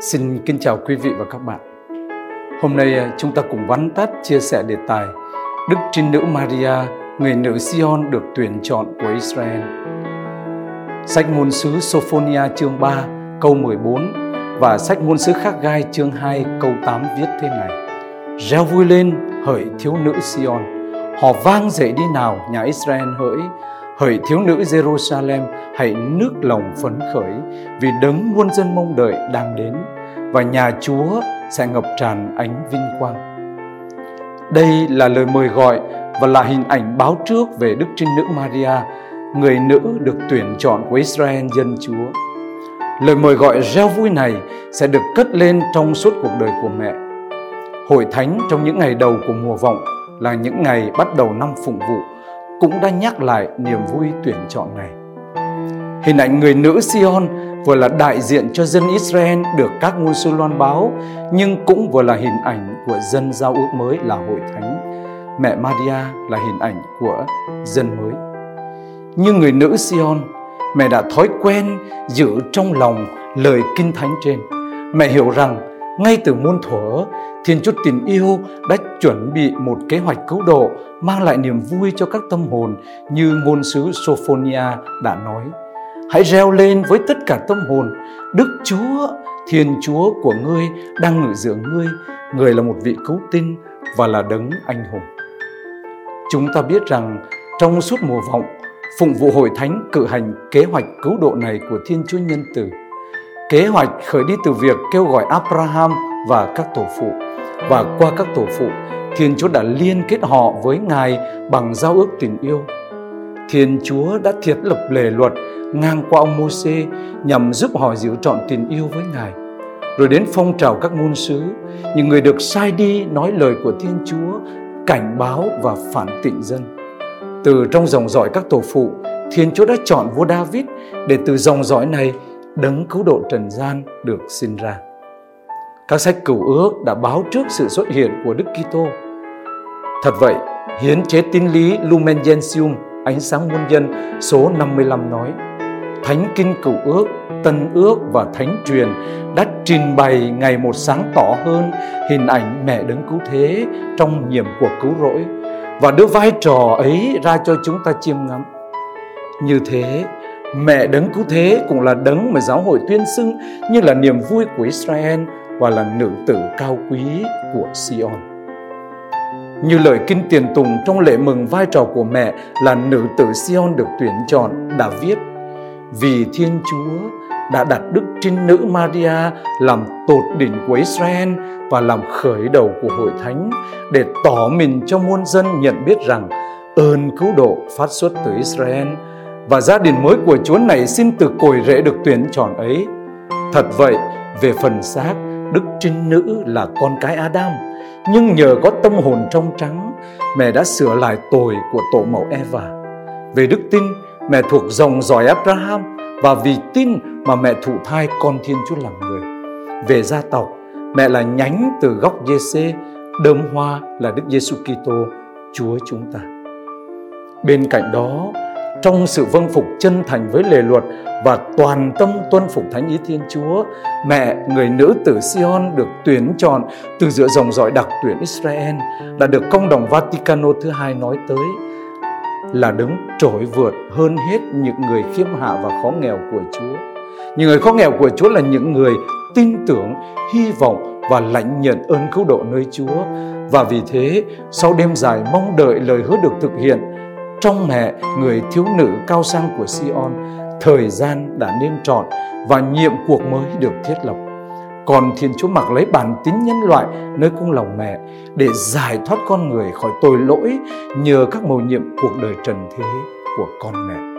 Xin kính chào quý vị và các bạn. Hôm nay à, chúng ta cùng vắn tắt chia sẻ đề tài Đức Trinh Nữ Maria, người nữ Sion được tuyển chọn của Israel. Sách ngôn sứ Sophonia chương 3 câu 14 và sách ngôn sứ khác Gai chương 2 câu 8 viết thế này. Reo vui lên, hỡi thiếu nữ Sion, họ vang dậy đi nào nhà Israel hỡi, hỡi thiếu nữ Jerusalem, hãy nước lòng phấn khởi vì đấng muôn dân mong đợi đang đến và nhà Chúa sẽ ngập tràn ánh vinh quang. Đây là lời mời gọi và là hình ảnh báo trước về Đức Trinh Nữ Maria, người nữ được tuyển chọn của Israel dân Chúa. Lời mời gọi reo vui này sẽ được cất lên trong suốt cuộc đời của mẹ. Hội thánh trong những ngày đầu của mùa vọng là những ngày bắt đầu năm phụng vụ cũng đã nhắc lại niềm vui tuyển chọn này. Hình ảnh người nữ Sion vừa là đại diện cho dân Israel được các ngôn sư loan báo, nhưng cũng vừa là hình ảnh của dân giao ước mới là hội thánh. Mẹ Maria là hình ảnh của dân mới. Như người nữ Sion, mẹ đã thói quen giữ trong lòng lời kinh thánh trên. Mẹ hiểu rằng ngay từ muôn thuở, Thiên Chúa tình yêu đã chuẩn bị một kế hoạch cứu độ mang lại niềm vui cho các tâm hồn như ngôn sứ Sophonia đã nói. Hãy reo lên với tất cả tâm hồn, Đức Chúa, Thiên Chúa của ngươi đang ngự giữa ngươi, người là một vị cứu tinh và là đấng anh hùng. Chúng ta biết rằng trong suốt mùa vọng, phụng vụ hội thánh cử hành kế hoạch cứu độ này của Thiên Chúa nhân từ. Kế hoạch khởi đi từ việc kêu gọi Abraham và các tổ phụ và qua các tổ phụ, Thiên Chúa đã liên kết họ với Ngài bằng giao ước tình yêu. Thiên Chúa đã thiết lập lề luật ngang qua ông Môsê nhằm giúp họ giữ trọn tình yêu với Ngài. Rồi đến phong trào các ngôn sứ, những người được sai đi nói lời của Thiên Chúa, cảnh báo và phản tịnh dân. Từ trong dòng dõi các tổ phụ, Thiên Chúa đã chọn vua David để từ dòng dõi này đấng cứu độ trần gian được sinh ra. Các sách cửu ước đã báo trước sự xuất hiện của Đức Kitô. Thật vậy, hiến chế tín lý Lumen Gentium, ánh sáng muôn dân số 55 nói, Thánh Kinh Cửu Ước, Tân Ước và Thánh Truyền đã trình bày ngày một sáng tỏ hơn hình ảnh mẹ đấng cứu thế trong nhiệm cuộc cứu rỗi và đưa vai trò ấy ra cho chúng ta chiêm ngắm. Như thế, mẹ đấng cứu thế cũng là đấng mà giáo hội tuyên xưng như là niềm vui của Israel và là nữ tử cao quý của Sion. Như lời kinh tiền tùng trong lễ mừng vai trò của mẹ là nữ tử Sion được tuyển chọn, đã viết, Vì Thiên Chúa đã đặt Đức Trinh Nữ Maria làm tột đỉnh của Israel và làm khởi đầu của hội thánh để tỏ mình cho muôn dân nhận biết rằng ơn cứu độ phát xuất từ Israel và gia đình mới của Chúa này xin từ cội rễ được tuyển chọn ấy. Thật vậy, về phần xác, Đức Trinh Nữ là con cái Adam, nhưng nhờ có tâm hồn trong trắng, mẹ đã sửa lại tội của tổ mẫu Eva. Về đức tin, mẹ thuộc dòng dõi Abraham và vì tin mà mẹ thụ thai con Thiên Chúa làm người. Về gia tộc, mẹ là nhánh từ gốc Giê-xê, đơm hoa là Đức Giêsu Kitô, Chúa chúng ta. Bên cạnh đó, trong sự vâng phục chân thành với lề luật và toàn tâm tuân phục thánh ý Thiên Chúa, mẹ người nữ tử Sion được tuyển chọn từ giữa dòng dõi đặc tuyển Israel đã được công đồng Vaticano thứ hai nói tới là đứng trội vượt hơn hết những người khiêm hạ và khó nghèo của Chúa. Những người khó nghèo của Chúa là những người tin tưởng, hy vọng và lãnh nhận ơn cứu độ nơi Chúa. Và vì thế, sau đêm dài mong đợi lời hứa được thực hiện, trong mẹ người thiếu nữ cao sang của Sion, thời gian đã nên trọn và nhiệm cuộc mới được thiết lập. Còn Thiên Chúa mặc lấy bản tính nhân loại nơi cung lòng mẹ để giải thoát con người khỏi tội lỗi nhờ các mầu nhiệm cuộc đời trần thế của con mẹ.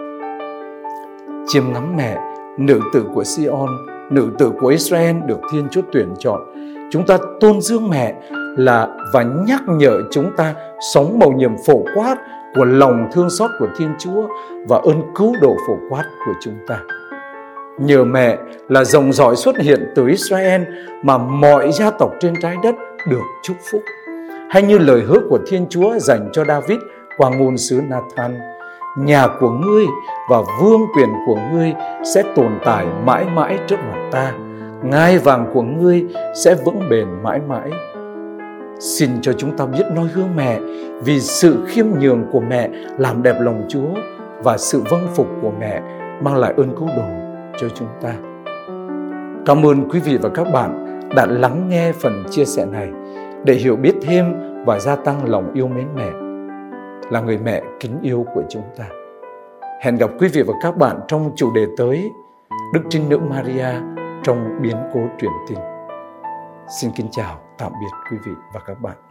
Chiêm ngắm mẹ, nữ tử của Sion, nữ tử của Israel được Thiên Chúa tuyển chọn. Chúng ta tôn dương mẹ là và nhắc nhở chúng ta sống mầu nhiệm phổ quát của lòng thương xót của Thiên Chúa và ơn cứu độ phổ quát của chúng ta. Nhờ mẹ là dòng dõi xuất hiện từ Israel mà mọi gia tộc trên trái đất được chúc phúc. Hay như lời hứa của Thiên Chúa dành cho David qua ngôn sứ Nathan, nhà của ngươi và vương quyền của ngươi sẽ tồn tại mãi mãi trước mặt ta. ngai vàng của ngươi sẽ vững bền mãi mãi. Xin cho chúng ta biết noi gương mẹ vì sự khiêm nhường của mẹ làm đẹp lòng Chúa và sự vâng phục của mẹ mang lại ơn cứu độ cho chúng ta. Cảm ơn quý vị và các bạn đã lắng nghe phần chia sẻ này để hiểu biết thêm và gia tăng lòng yêu mến mẹ, là người mẹ kính yêu của chúng ta. Hẹn gặp quý vị và các bạn trong chủ đề tới Đức Trinh Nữ Maria trong biến cố truyền tin. Xin kính chào, tạm biệt quý vị và các bạn.